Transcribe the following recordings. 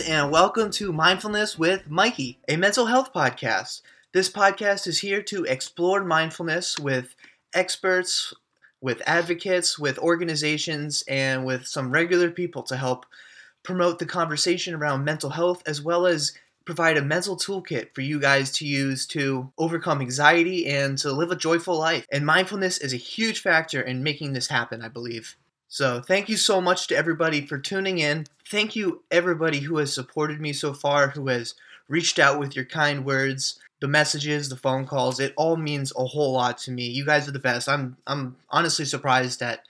and welcome to Mindfulness with Mikey, a mental health podcast. This podcast is here to explore mindfulness with experts, with advocates, with organizations, and with some regular people to help promote the conversation around mental health as well as provide a mental toolkit for you guys to use to overcome anxiety and to live a joyful life. And mindfulness is a huge factor in making this happen, I believe. So, thank you so much to everybody for tuning in. Thank you, everybody who has supported me so far, who has reached out with your kind words, the messages, the phone calls. It all means a whole lot to me. You guys are the best. I'm, I'm honestly surprised at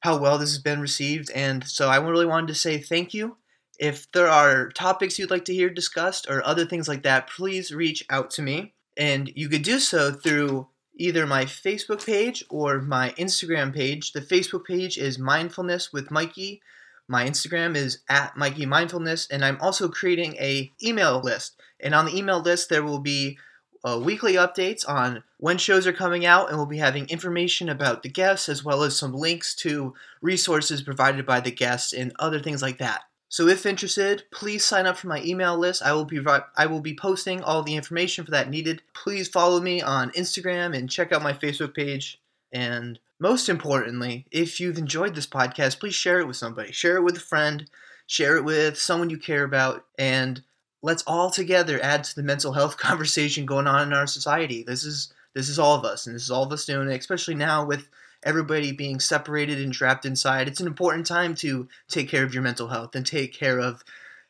how well this has been received. And so, I really wanted to say thank you. If there are topics you'd like to hear discussed or other things like that, please reach out to me. And you could do so through either my Facebook page or my Instagram page. The Facebook page is Mindfulness with Mikey. My Instagram is at Mikey Mindfulness, and I'm also creating a email list. And on the email list, there will be uh, weekly updates on when shows are coming out, and we'll be having information about the guests as well as some links to resources provided by the guests and other things like that. So if interested, please sign up for my email list. I will be I will be posting all the information for that needed. Please follow me on Instagram and check out my Facebook page. And most importantly, if you've enjoyed this podcast, please share it with somebody. Share it with a friend, share it with someone you care about, and let's all together add to the mental health conversation going on in our society. This is this is all of us, and this is all of us doing it, especially now with everybody being separated and trapped inside, it's an important time to take care of your mental health and take care of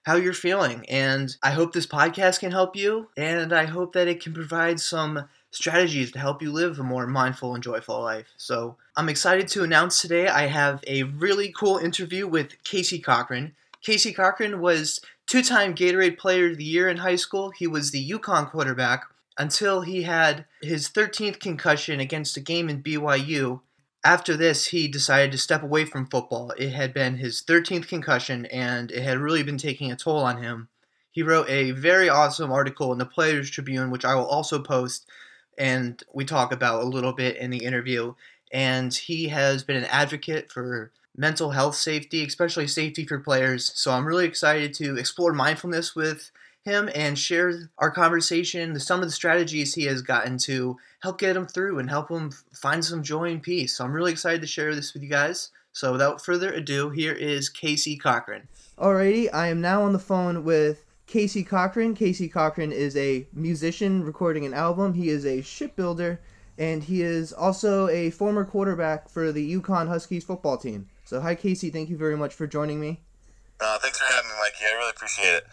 how you're feeling. And I hope this podcast can help you, and I hope that it can provide some strategies to help you live a more mindful and joyful life. So I'm excited to announce today I have a really cool interview with Casey Cochran. Casey Cochran was two time Gatorade Player of the Year in high school. He was the UConn quarterback until he had his 13th concussion against a game in BYU after this, he decided to step away from football. It had been his 13th concussion, and it had really been taking a toll on him. He wrote a very awesome article in the Players Tribune, which I will also post, and we talk about a little bit in the interview. And he has been an advocate for mental health safety, especially safety for players. So I'm really excited to explore mindfulness with him and share our conversation, some of the strategies he has gotten to help get him through and help him find some joy and peace. So I'm really excited to share this with you guys. So without further ado, here is Casey Cochran. Alrighty, I am now on the phone with Casey Cochran. Casey Cochran is a musician recording an album. He is a shipbuilder, and he is also a former quarterback for the UConn Huskies football team. So, hi, Casey. Thank you very much for joining me. Uh, thanks for having me, Mikey. I really appreciate it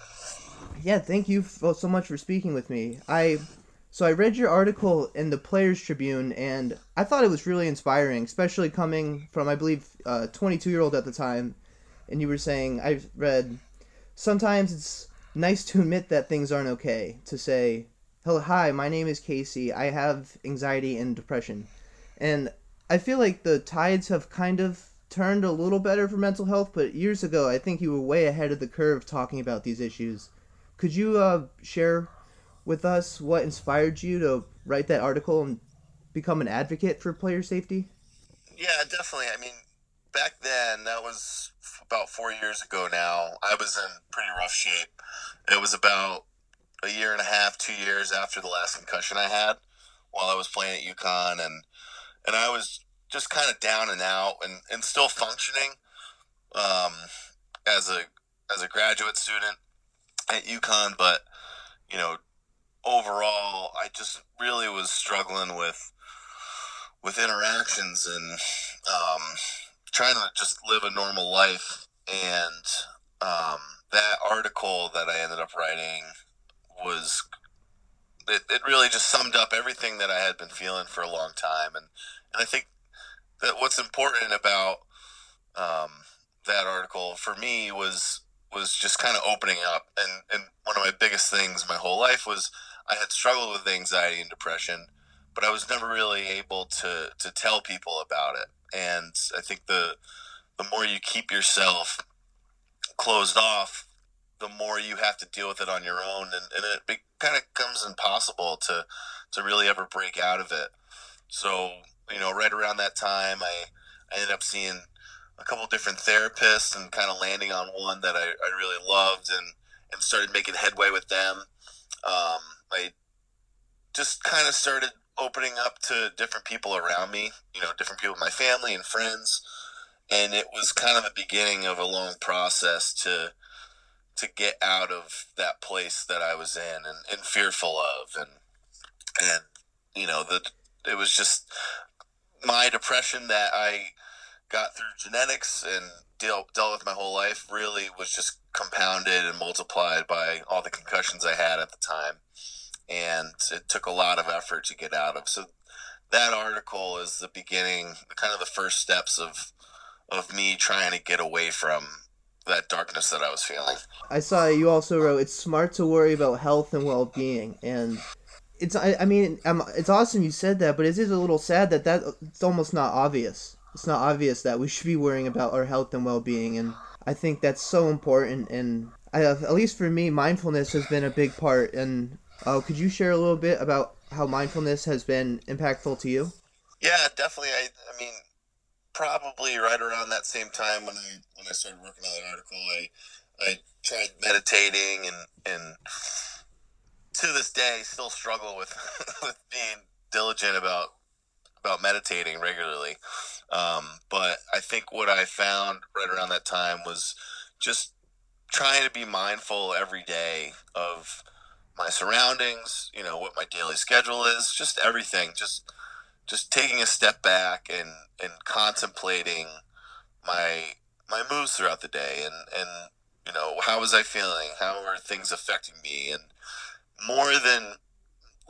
yeah, thank you so much for speaking with me. I so I read your article in the Players Tribune, and I thought it was really inspiring, especially coming from I believe uh, a 22 year old at the time, and you were saying I read sometimes it's nice to admit that things aren't okay. To say, "Hello, hi, my name is Casey. I have anxiety and depression," and I feel like the tides have kind of turned a little better for mental health, but years ago, I think you were way ahead of the curve talking about these issues. Could you uh, share with us what inspired you to write that article and become an advocate for player safety? Yeah, definitely. I mean, back then, that was about four years ago now, I was in pretty rough shape. It was about a year and a half, two years after the last concussion I had while I was playing at UConn. And, and I was just kind of down and out and, and still functioning um, as a as a graduate student at UConn, but you know, overall, I just really was struggling with with interactions and um, trying to just live a normal life. And um, that article that I ended up writing was it, it really just summed up everything that I had been feeling for a long time. And, and I think that what's important about um, that article for me was was just kind of opening up. And, and one of my biggest things my whole life was I had struggled with anxiety and depression, but I was never really able to, to tell people about it. And I think the, the more you keep yourself closed off, the more you have to deal with it on your own. And, and it kind of becomes impossible to, to really ever break out of it. So, you know, right around that time, I, I ended up seeing a couple different therapists and kind of landing on one that I, I really loved and and started making headway with them. Um, I just kind of started opening up to different people around me, you know, different people, my family and friends, and it was kind of the beginning of a long process to to get out of that place that I was in and, and fearful of, and and you know that it was just my depression that I got through genetics and deal, dealt with my whole life really was just compounded and multiplied by all the concussions I had at the time. And it took a lot of effort to get out of. So that article is the beginning, kind of the first steps of of me trying to get away from that darkness that I was feeling. I saw you also wrote it's smart to worry about health and well being, and it's I, I mean um, it's awesome you said that, but it is a little sad that that it's almost not obvious. It's not obvious that we should be worrying about our health and well being, and I think that's so important. And I, at least for me, mindfulness has been a big part. And uh, could you share a little bit about how mindfulness has been impactful to you? Yeah, definitely. I, I mean, probably right around that same time when I when I started working on that article, I I tried meditating and and to this day still struggle with with being diligent about about meditating regularly. Um, but I think what I found right around that time was just trying to be mindful every day of my surroundings, you know, what my daily schedule is, just everything, just just taking a step back and and contemplating my my moves throughout the day and and you know how was I feeling? How are things affecting me? And more than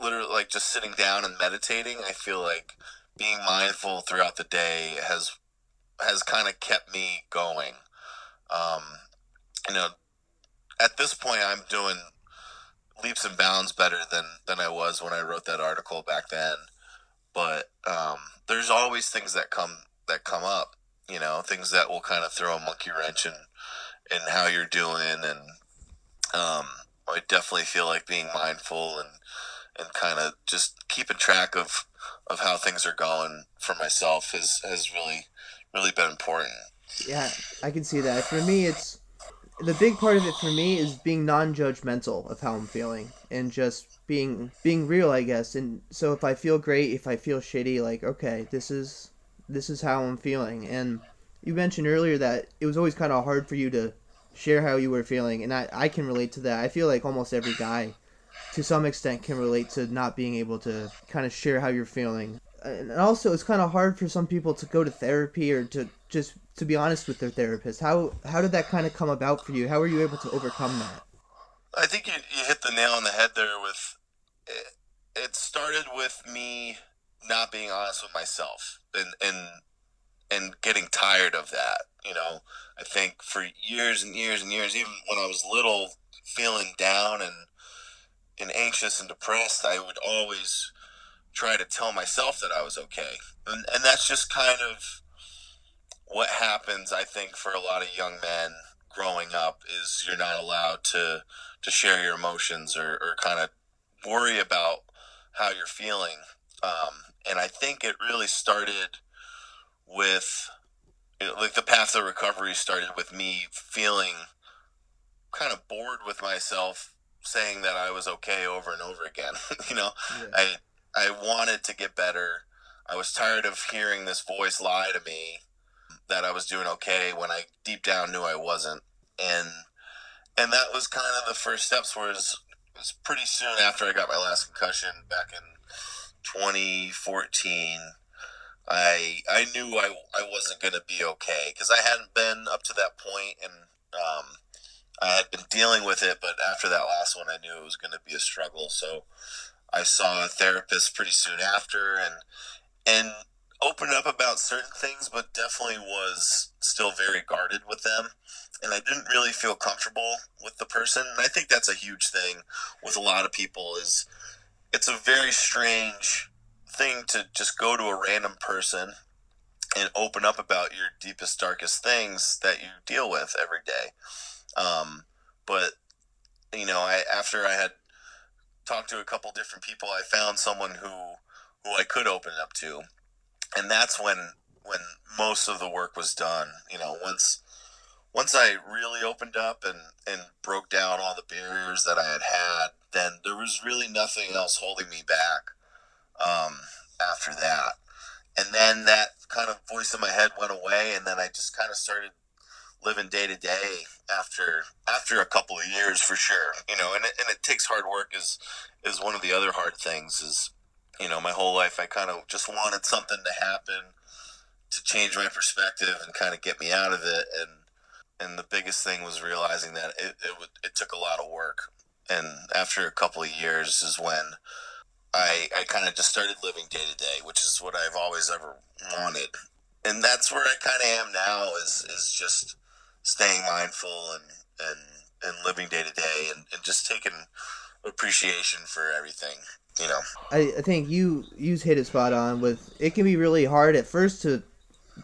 literally like just sitting down and meditating I feel like being mindful throughout the day has has kind of kept me going. Um, you know at this point I'm doing leaps and bounds better than than I was when I wrote that article back then. But um, there's always things that come that come up you know things that will kind of throw a monkey wrench in in how you're doing and um, I definitely feel like being mindful and and kind of just keeping track of of how things are going for myself has has really really been important. Yeah, I can see that. For me, it's the big part of it for me is being non-judgmental of how I'm feeling and just being being real, I guess. And so if I feel great, if I feel shitty, like okay, this is this is how I'm feeling. And you mentioned earlier that it was always kind of hard for you to share how you were feeling, and I I can relate to that. I feel like almost every guy to some extent can relate to not being able to kind of share how you're feeling. And also, it's kind of hard for some people to go to therapy or to just to be honest with their therapist. How how did that kind of come about for you? How were you able to overcome that? I think you, you hit the nail on the head there with it, it started with me not being honest with myself and and and getting tired of that. You know, I think for years and years and years, even when I was little, feeling down and and anxious and depressed, I would always try to tell myself that I was okay. And, and that's just kind of what happens, I think, for a lot of young men growing up is you're not allowed to, to share your emotions or, or kind of worry about how you're feeling. Um, and I think it really started with, like the path to recovery started with me feeling kind of bored with myself saying that I was okay over and over again. you know, yeah. I I wanted to get better. I was tired of hearing this voice lie to me that I was doing okay when I deep down knew I wasn't. And and that was kind of the first steps where it was, it was pretty soon after I got my last concussion back in 2014. I I knew I, I wasn't going to be okay because I hadn't been up to that point and um, I had been dealing with it, but after that last one, I knew it was going to be a struggle. So I saw a therapist pretty soon after, and and opened up about certain things, but definitely was still very guarded with them. And I didn't really feel comfortable with the person. And I think that's a huge thing with a lot of people is it's a very strange thing to just go to a random person and open up about your deepest darkest things that you deal with every day um, but you know, I after I had talked to a couple different people, I found someone who who I could open it up to, and that's when when most of the work was done. You know, once once I really opened up and, and broke down all the barriers that I had had, then there was really nothing else holding me back um, after that. And then that kind of voice in my head went away, and then I just kind of started living day to day after after a couple of years for sure. You know, and it, and it takes hard work is is one of the other hard things. Is you know, my whole life I kind of just wanted something to happen to change my perspective and kind of get me out of it and and the biggest thing was realizing that it, it, it took a lot of work and after a couple of years is when I, I kind of just started living day to day, which is what I've always ever wanted. And that's where I kind of am now is, is just staying mindful and, and, and living day to day and, and just taking appreciation for everything, you know? I, I think you, you hit it spot on with, it can be really hard at first to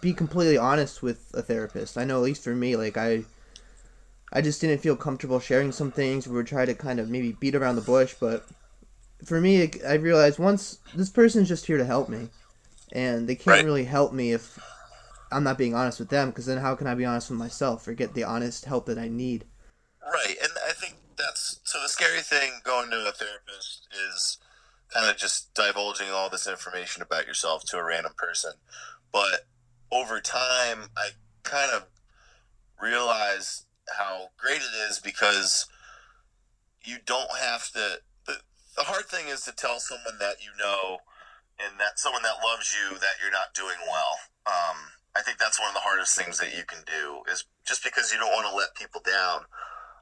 be completely honest with a therapist. I know at least for me, like I I just didn't feel comfortable sharing some things. We were trying to kind of maybe beat around the bush, but for me, I realized once this person's just here to help me, and they can't right. really help me if I'm not being honest with them. Because then, how can I be honest with myself or get the honest help that I need? Right, and I think that's so. The scary thing going to a therapist is kind of just divulging all this information about yourself to a random person, but over time, I kind of realize how great it is because you don't have to. The, the hard thing is to tell someone that you know and that someone that loves you that you're not doing well. Um, I think that's one of the hardest things that you can do is just because you don't want to let people down.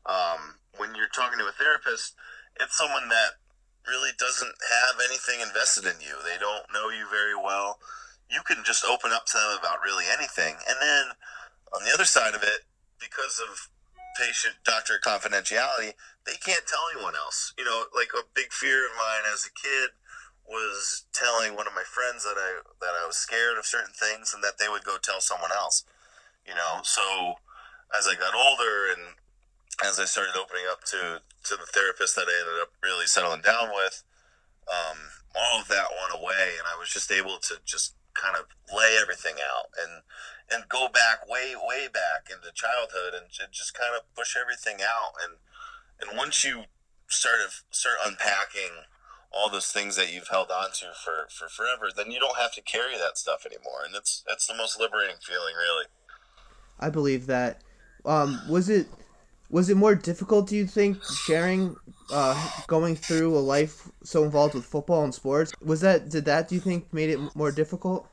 Um, when you're talking to a therapist, it's someone that really doesn't have anything invested in you. They don't know you very well you can just open up to them about really anything. And then on the other side of it, because of patient doctor confidentiality, they can't tell anyone else. You know, like a big fear of mine as a kid was telling one of my friends that I that I was scared of certain things and that they would go tell someone else. You know, so as I got older and as I started opening up to to the therapist that I ended up really settling down with, um, all of that went away, and I was just able to just kind of lay everything out and and go back way way back into childhood and just kind of push everything out and and once you start of start unpacking all those things that you've held on to for, for forever, then you don't have to carry that stuff anymore, and that's that's the most liberating feeling, really. I believe that. Um, was it was it more difficult? Do you think sharing, uh, going through a life so involved with football and sports? Was that did that? Do you think made it more difficult?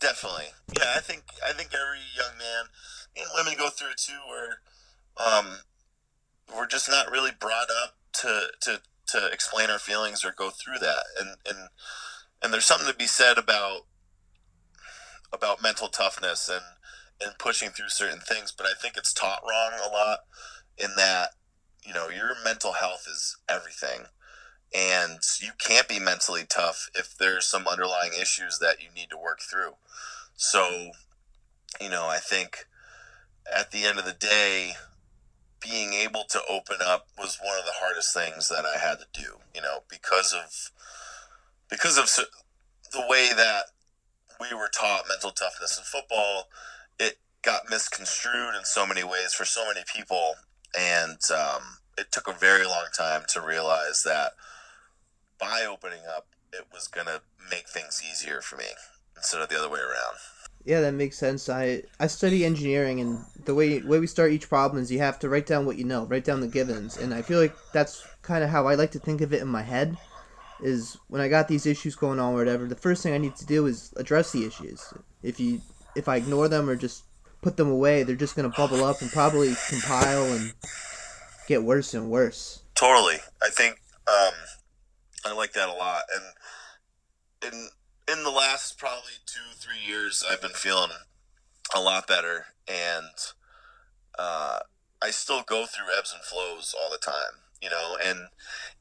Definitely. Yeah, I think I think every young man and women go through it too, where um, we're just not really brought up to to to explain our feelings or go through that, and and and there's something to be said about about mental toughness and and pushing through certain things, but I think it's taught wrong a lot in that you know your mental health is everything. And you can't be mentally tough if there's some underlying issues that you need to work through. So you know i think at the end of the day being able to open up was one of the hardest things that i had to do you know because of because of the way that we were taught mental toughness in football it got misconstrued in so many ways for so many people and um, it took a very long time to realize that by opening up, it was gonna make things easier for me instead of the other way around. Yeah, that makes sense. I I study engineering, and the way way we start each problem is you have to write down what you know, write down the givens, and I feel like that's kind of how I like to think of it in my head. Is when I got these issues going on or whatever, the first thing I need to do is address the issues. If you if I ignore them or just put them away, they're just to bubble up and probably compile and get worse and worse. Totally. I think um, I like that a lot. And in in the last probably two three years, I've been feeling a lot better, and uh, I still go through ebbs and flows all the time. You know, and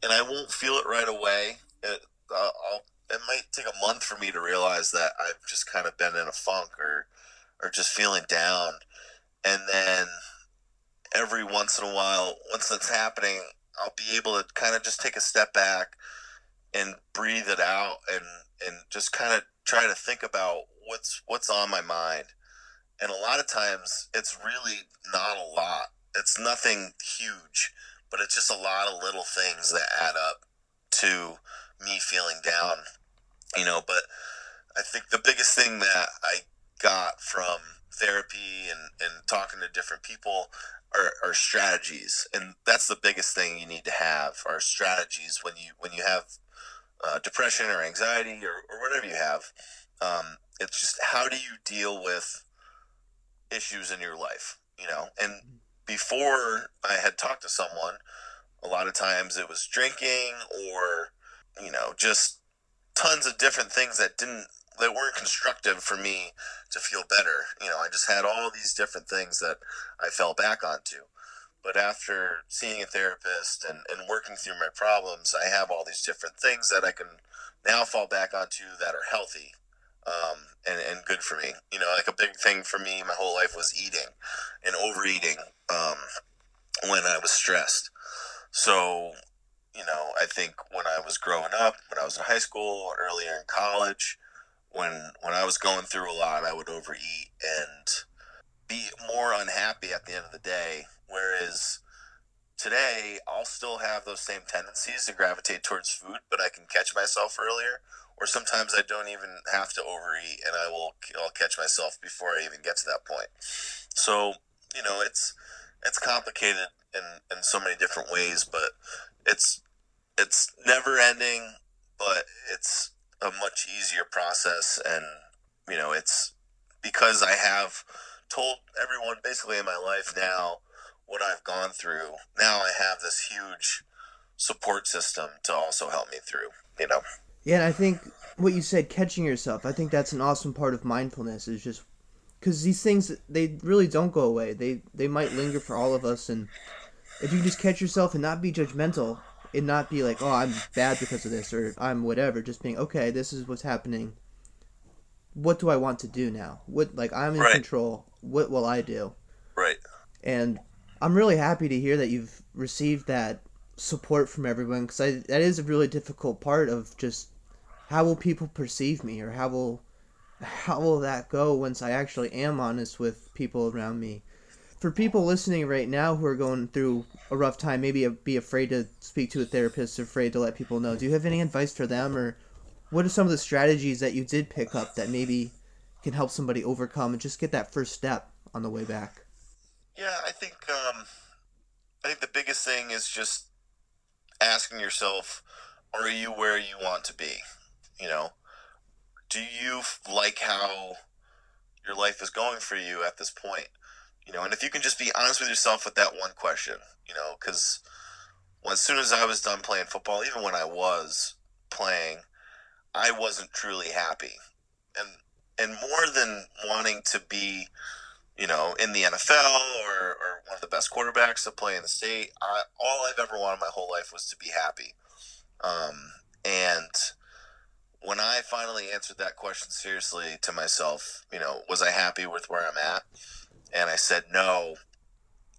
and I won't feel it right away. It, I'll, it might take a month for me to realize that I've just kind of been in a funk or or just feeling down. And then every once in a while, once that's happening, I'll be able to kind of just take a step back and breathe it out and and just kind of try to think about what's what's on my mind And a lot of times it's really not a lot. It's nothing huge, but it's just a lot of little things that add up to me feeling down, you know. But I think the biggest thing that I got from therapy and, and talking to different people are, are strategies and that's the biggest thing you need to have are strategies when you when you have uh, depression or anxiety or, or whatever you have um, it's just how do you deal with issues in your life you know and before i had talked to someone a lot of times it was drinking or you know just tons of different things that didn't that weren't constructive for me to feel better. You know, I just had all these different things that I fell back onto. But after seeing a therapist and, and working through my problems, I have all these different things that I can now fall back onto that are healthy um, and, and good for me. You know, like a big thing for me my whole life was eating and overeating um, when I was stressed. So, you know, I think when I was growing up, when I was in high school, earlier in college, when when I was going through a lot, I would overeat and be more unhappy at the end of the day. Whereas today, I'll still have those same tendencies to gravitate towards food, but I can catch myself earlier. Or sometimes I don't even have to overeat, and I will I'll catch myself before I even get to that point. So you know, it's it's complicated in in so many different ways, but it's it's never ending, but it's a much easier process and you know it's because i have told everyone basically in my life now what i've gone through now i have this huge support system to also help me through you know yeah and i think what you said catching yourself i think that's an awesome part of mindfulness is just because these things they really don't go away they they might linger for all of us and if you just catch yourself and not be judgmental and not be like, oh, I'm bad because of this or I'm whatever. Just being, okay, this is what's happening. What do I want to do now? What like I'm in right. control. What will I do? Right. And I'm really happy to hear that you've received that support from everyone because that is a really difficult part of just how will people perceive me or how will how will that go once I actually am honest with people around me for people listening right now who are going through a rough time, maybe be afraid to speak to a therapist, afraid to let people know. Do you have any advice for them, or what are some of the strategies that you did pick up that maybe can help somebody overcome and just get that first step on the way back? Yeah, I think um, I think the biggest thing is just asking yourself, are you where you want to be? You know, do you like how your life is going for you at this point? You know, and if you can just be honest with yourself with that one question, you know, because as soon as I was done playing football, even when I was playing, I wasn't truly happy, and and more than wanting to be, you know, in the NFL or, or one of the best quarterbacks to play in the state, I, all I've ever wanted my whole life was to be happy, um, and when I finally answered that question seriously to myself, you know, was I happy with where I'm at? and I said no,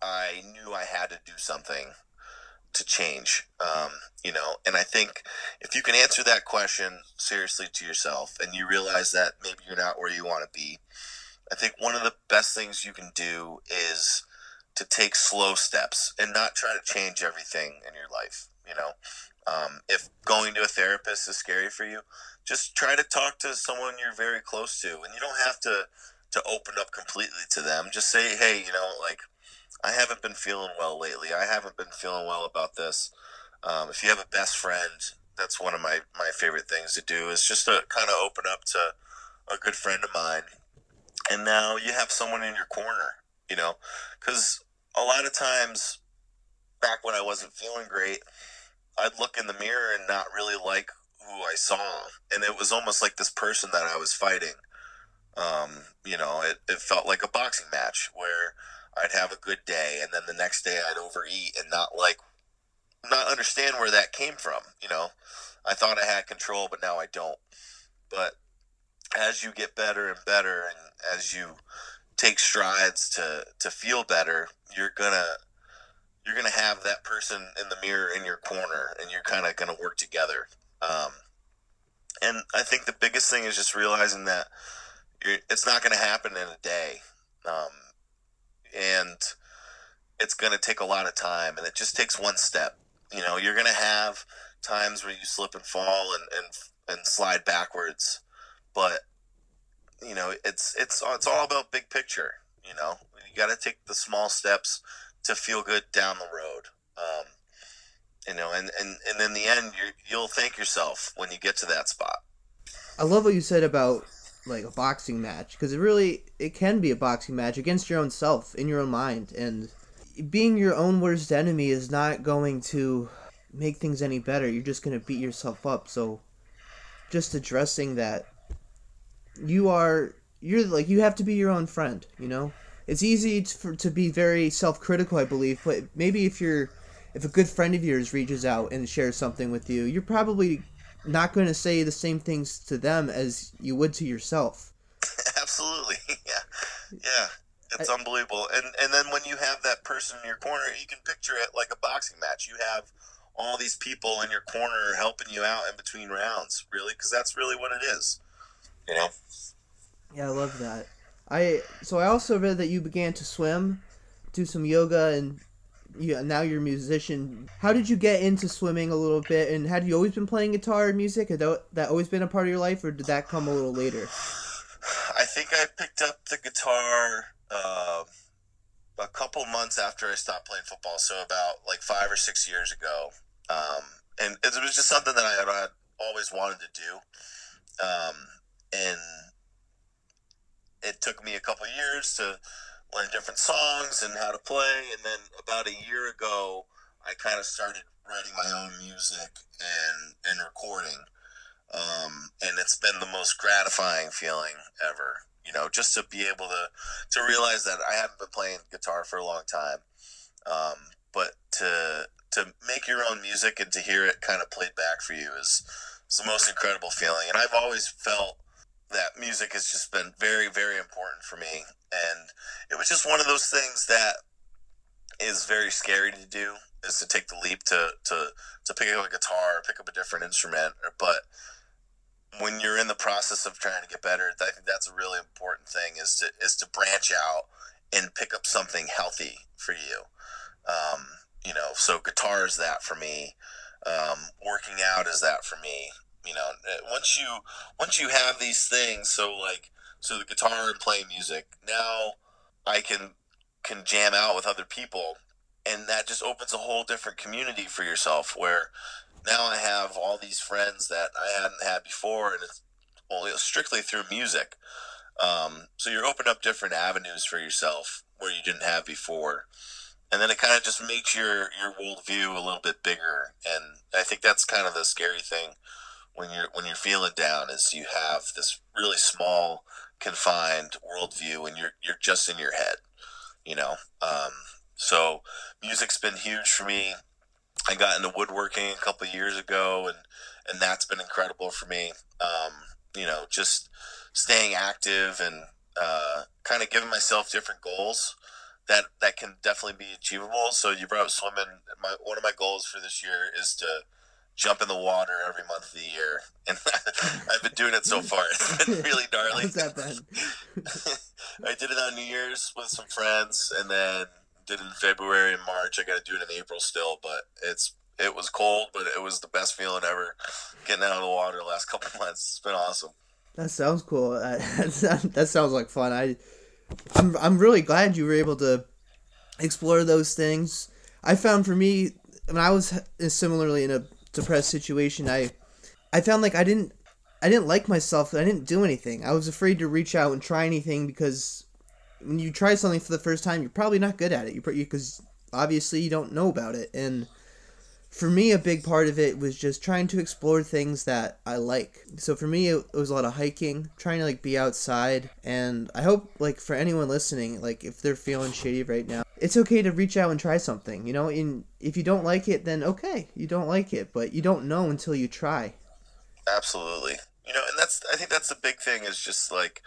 I knew I had to do something to change. Um, you know, and I think if you can answer that question seriously to yourself and you realize that maybe you're not where you want to be, I think one of the best things you can do is to take slow steps and not try to change everything in your life. You know, um, if going to a therapist is scary for you, just try to talk to someone you're very close to, and you don't have to to open up completely to them. Just say, hey, you know, like I haven't been feeling well lately. I haven't been feeling well about this. Um, if you have a best friend, that's one of my, my favorite things to do is just to kind of open up to a good friend of mine. And now you have someone in your corner, you know, because a lot of times back when I wasn't feeling great, I'd look in the mirror and not really like who I saw. And it was almost like this person that I was fighting. Um, you know, it, it felt like a boxing match where I'd have a good day and then the next day I'd overeat and not like, not understand where that came from. You know, I thought I had control, but now I don't. But as you get better and better and as you take strides to, to feel better, you're gonna, you're gonna have that person in the mirror in your corner and you're kind of gonna work together. Um, and I think the biggest thing is just realizing that it's not to happen in a day. um, and it's to take a lot of time, and it just takes one step. You know, you're to have times where you slip and fall and, and and slide backwards, but you know, it's it's it's all about big picture. You know, you got to take the small steps to feel good down the road. Um, you know, and, and, and in the end, you you'll thank yourself when you get to that spot. I love what you said about like a boxing match because it really it can be a boxing match against your own self in your own mind and being your own worst enemy is not going to make things any better you're just going to beat yourself up so just addressing that you are you're like you have to be your own friend you know? It's easy to, for, to be very self-critical i believe but maybe if you're if a good friend of yours reaches out and shares something with you you're probably not going to say the same things to them as you would to yourself. Absolutely yeah yeah it's I, unbelievable and and then when you have that person in your corner you can picture it like a boxing match you have all these people in your corner helping you out in between rounds really because that's really what it is you know yeah i love that i so i also read that you began to swim do some yoga and yeah, now you're a musician. How did you get into swimming a little bit, and had you always been playing guitar and music? Had that always been a part of your life, or did that come a little later? I think I picked up the guitar uh, a couple months after I stopped playing football, so about like five or six years ago. Um, and it was just something that I had, always wanted to do. Um, and it took me a couple years to learn different songs and how to play. And then about a year ago, I kind of started writing my own music and and recording. Um, and it's been the most gratifying feeling ever. You know, just to be able to to realize that I haven't been playing guitar for a long time, um, but to to make your own music and to hear it kind of played back for you is, is the most incredible feeling. And I've always felt that music has just been very, very important for me. And it was just one of those things that is very scary to do is to take the leap to, to, to pick up a guitar or pick up a different instrument. But when you're in the process of trying to get better, I think that's a really important thing is to, is to branch out and pick up something healthy for you. Um, you know, so guitar is that for me. Um, working out is that for me you know once you once you have these things so like so the guitar and playing music now i can can jam out with other people and that just opens a whole different community for yourself where now i have all these friends that i hadn't had before and it's well strictly through music. Um, so you're opening up different avenues for yourself where you didn't have before. And then it kind of just makes your your worldview a little bit bigger and i think that's kind of the scary thing when you're when you're feeling down is you have this really small confined worldview and you're you're just in your head you know? Um, so music's been huge for me. I got into woodworking a couple years ago and and that's been incredible for me. Um, you know just staying active and uh, kind of giving myself different goals that that can definitely be achievable. So you brought up swimming. My one of my goals for this year is to jump in the water every month of the year, and I've been doing it so far. It's been really gnarly. How's that been? I did it on New Year's with some friends, and then did it in February and March. I got to do it in April still, but it's it was cold, but it was the best feeling ever. Getting out of the water the last couple months, it's been awesome. That sounds cool. that sounds like fun. I, I'm I'm really glad you were able to explore those things. I found for me when I was similarly in a depressed situation, I I found like I didn't I didn't like myself. I didn't do anything. I was afraid to reach out and try anything because when you try something for the first time, you're probably not good at it. You because obviously you don't know about it. And for me, a big part of it was just trying to explore things that I like. So for me, it, was a lot of hiking, trying to like be outside. And I hope like for anyone listening, like if they're feeling shitty right now, it's okay to reach out and try something, you know. And if you don't like it, then okay, you don't like it, but you don't know until you try. Absolutely, you know, and that's I think that's the big thing is just like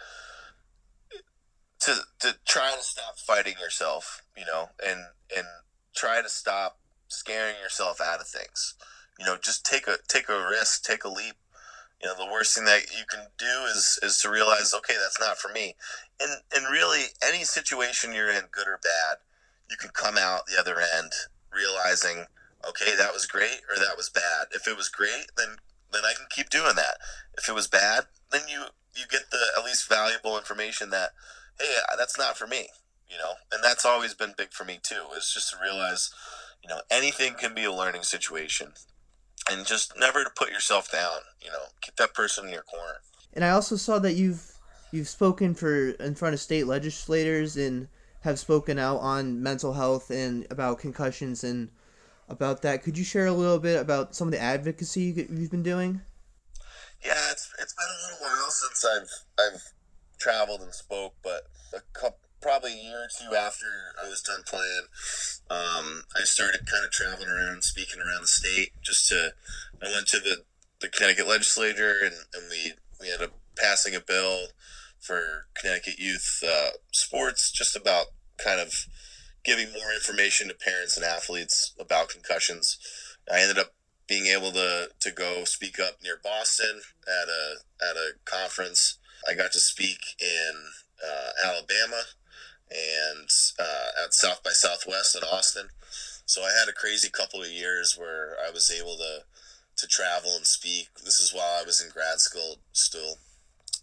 to to try to stop fighting yourself, you know, and and try to stop scaring yourself out of things. You know, just take a take a risk, take a leap. You know, the worst thing that you can do is is to realize, okay, that's not for me. and and really any situation you're in, good or bad, you can come out the other end realizing, okay, that was great or that was bad. If it was great, then then I can keep doing that. If it was bad, then you you get the at least valuable information that hey, that's not for me, you know. And that's always been big for me too. Is just to realize, you know, anything can be a learning situation, and just never to put yourself down. You know, keep that person in your corner. And I also saw that you've you've spoken for in front of state legislators and have spoken out on mental health and about concussions and about that. Could you share a little bit about some of the advocacy you've been doing? Yeah, it's it's been a little while since I've I've traveled and spoke, but a couple, probably a year or two after I was done playing, um, I started kind of traveling around, speaking around the state. Just to, I went to the the Connecticut legislature, and, and we we had a passing a bill for Connecticut youth uh, sports, just about kind of giving more information to parents and athletes about concussions. I ended up being able to to go speak up near Boston at a at a conference. I got to speak in uh, Alabama and uh, at South by Southwest in Austin. So I had a crazy couple of years where I was able to to travel and speak. This is while I was in grad school still.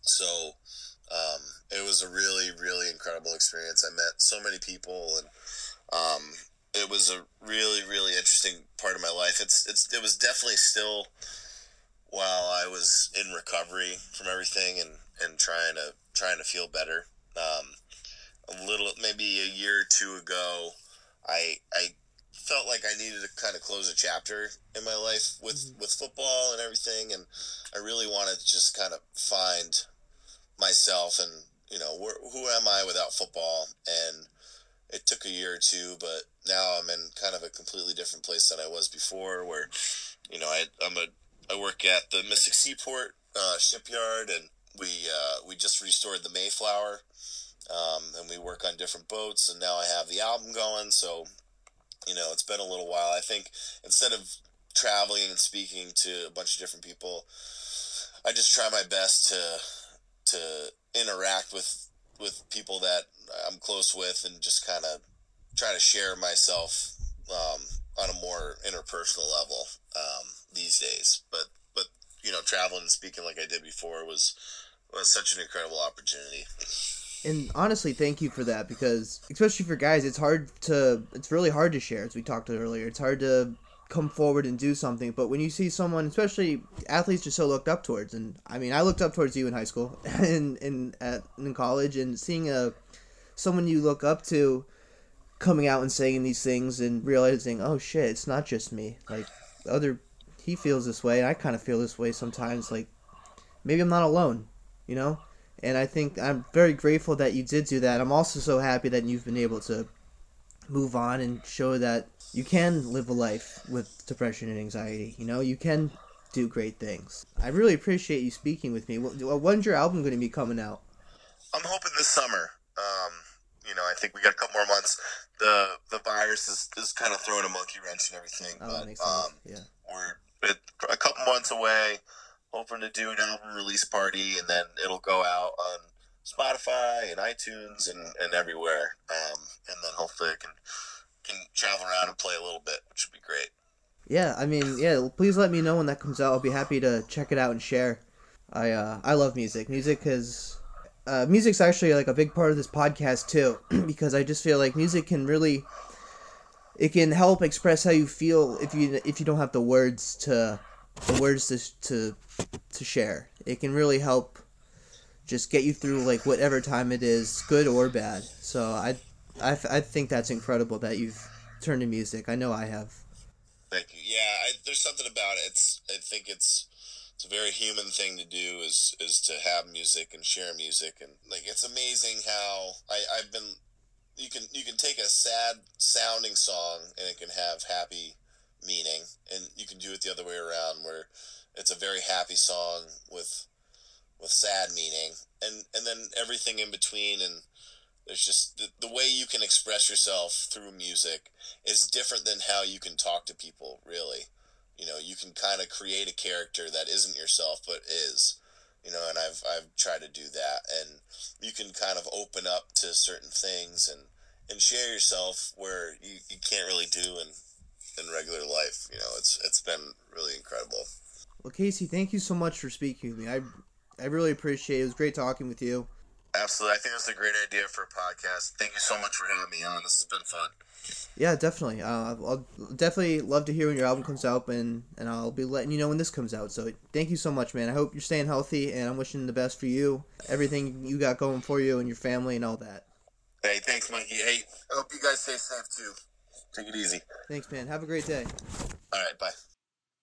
So um, it was a really really incredible experience. I met so many people and um, it was a really really interesting part of my life. It's it's it was definitely still while I was in recovery from everything and and trying to trying to feel better. Um, a little maybe a year or two ago, I I felt like I needed to kind of close a chapter in my life with mm-hmm. with football and everything, and I really wanted to just kind of find myself and you know where, who am I without football and it took a year or two, but now I'm in kind of a completely different place than I was before. Where, you know, I, I'm a I work at the Mystic Seaport uh, shipyard, and we uh, we just restored the Mayflower, um, and we work on different boats. And now I have the album going, so you know, it's been a little while. I think instead of traveling and speaking to a bunch of different people, I just try my best to to interact with with people that I'm close with and just kind of try to share myself um, on a more interpersonal level um, these days. But but you know, traveling and speaking like I did before was was such an incredible opportunity. And honestly, thank you for that because especially for guys, it's hard to it's really hard to share as we talked earlier. It's hard to come forward and do something. But when you see someone, especially athletes, just so looked up towards, and I mean, I looked up towards you in high school and in at in college, and seeing a someone you look up to coming out and saying these things and realizing, oh shit, it's not just me. Like other, he feels this way. I kind of feel this way sometimes. Like maybe I'm not alone, you know. And I think I'm very grateful that you did do that. I'm also so happy that you've been able to move on and show that you can live a life with depression and anxiety. You know, you can do great things. I really appreciate you speaking with me. When's your album going to be coming out? I'm hoping this summer. Um, you know, I think we got a couple more months. The the virus is, is kind of throwing a monkey wrench and everything, oh, but um, yeah, we're a couple months away. Hoping to do an album release party, and then it'll go out on Spotify and iTunes and, and everywhere. Um, and then hopefully I can can travel around and play a little bit, which would be great. Yeah, I mean, yeah. Please let me know when that comes out. I'll be happy to check it out and share. I uh, I love music. Music is uh, music's actually like a big part of this podcast too, because I just feel like music can really it can help express how you feel if you if you don't have the words to words to to to share. It can really help just get you through like whatever time it is, good or bad. So I I, I think that's incredible that you've turned to music. I know I have. Thank you. Yeah, I, there's something about it. It's I think it's it's a very human thing to do is is to have music and share music and like it's amazing how I I've been you can you can take a sad sounding song and it can have happy meaning and you can do it the other way around where it's a very happy song with with sad meaning and and then everything in between and there's just the, the way you can express yourself through music is different than how you can talk to people really. You know you can kind of create a character that isn't yourself but is you know, and I've I've tried to do that, and you can kind of open up to certain things and and share yourself where you, you can't really do in in regular life. You know, it's it's been really incredible. Well, Casey, thank you so much for speaking with me. I I really appreciate it. It was great talking with you. Absolutely. I think it's a great idea for a podcast. Thank you so much for having me on. This has been fun. Yeah, definitely. Uh, I'll definitely love to hear when your album comes out, and and I'll be letting you know when this comes out. So thank you so much, man. I hope you're staying healthy, and I'm wishing the best for you, everything you got going for you and your family and all that. Hey, thanks, Mikey. Hey, I hope you guys stay safe too. Take it easy. Thanks, man. Have a great day. All right, bye.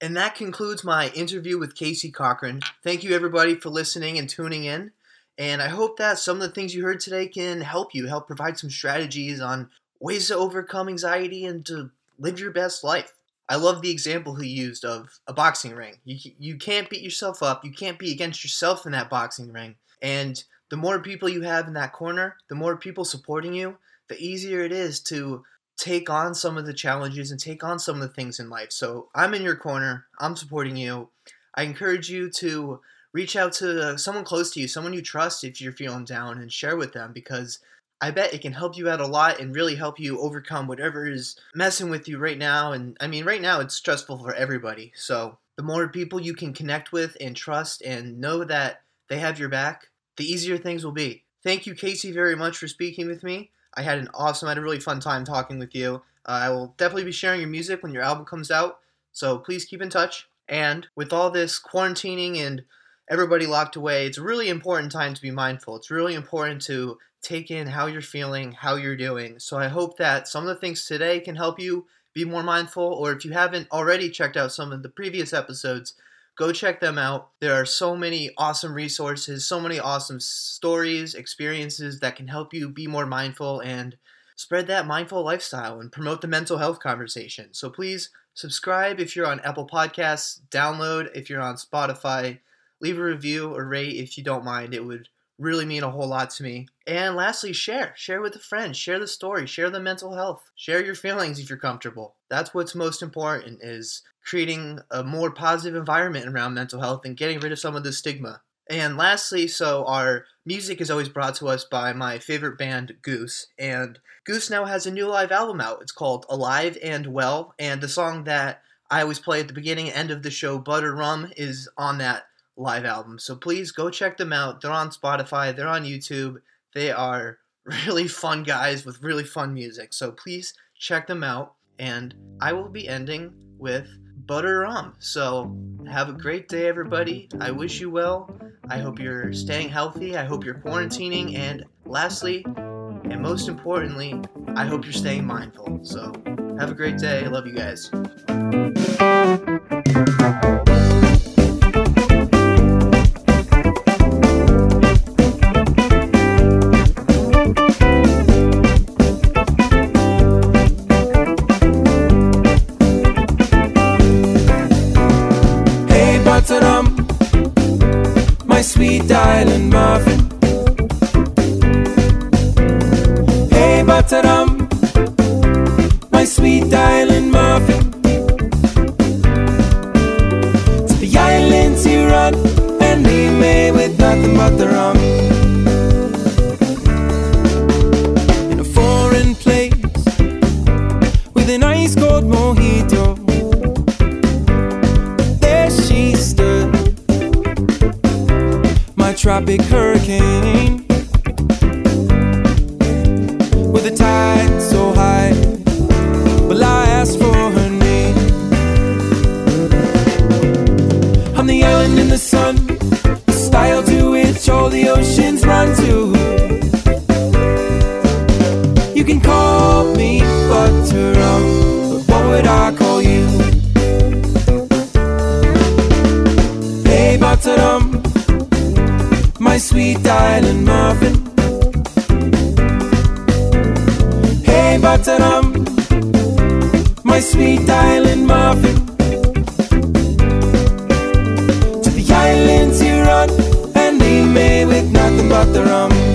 And that concludes my interview with Casey Cochran. Thank you, everybody, for listening and tuning in. And I hope that some of the things you heard today can help you, help provide some strategies on ways to overcome anxiety and to live your best life. I love the example he used of a boxing ring. You, you can't beat yourself up, you can't be against yourself in that boxing ring. And the more people you have in that corner, the more people supporting you, the easier it is to take on some of the challenges and take on some of the things in life. So I'm in your corner, I'm supporting you. I encourage you to reach out to someone close to you, someone you trust if you're feeling down, and share with them because I bet it can help you out a lot and really help you overcome whatever is messing with you right now. And I mean, right now it's stressful for everybody. So the more people you can connect with and trust and know that they have your back, the easier things will be. Thank you, Casey, very much for speaking with me. I had an awesome, I had a really fun time talking with you. Uh, I will definitely be sharing your music when your album comes out. So please keep in touch. And with all this quarantining and everybody locked away, it's a really important time to be mindful. It's really important to take in how you're feeling, how you're doing. So I hope that some of the things today can help you be more mindful, or if you haven't already checked out some of the previous episodes, go check them out. There are so many awesome resources, so many awesome stories, experiences that can help you be more mindful and spread that mindful lifestyle and promote the mental health conversation. So please subscribe if you're on Apple Podcasts, download if you're on Spotify, leave a review or rate if you don't mind. It would really mean a whole lot to me. And lastly, share. Share with a friend. Share the story. Share the mental health. Share your feelings if you're comfortable. That's what's most important is creating a more positive environment around mental health and getting rid of some of the stigma. And lastly, so our music is always brought to us by my favorite band, Goose. And Goose now has a new live album out. It's called Alive and Well. And the song that I always play at the beginning and end of the show, Butter Rum, is on that live album. So please go check them out. They're on Spotify, they're on YouTube. They are really fun guys with really fun music. So please check them out. And I will be ending with Butter Rum. So have a great day, everybody. I wish you well. I hope you're staying healthy. I hope you're quarantining. And lastly, and most importantly, I hope you're staying mindful. So have a great day. I love you guys. Call me Butterum, but what would I call you? Hey, Butterum my sweet island muffin. Hey, Butterum, my sweet island muffin. To the islands you run and leave me with nothing but the rum.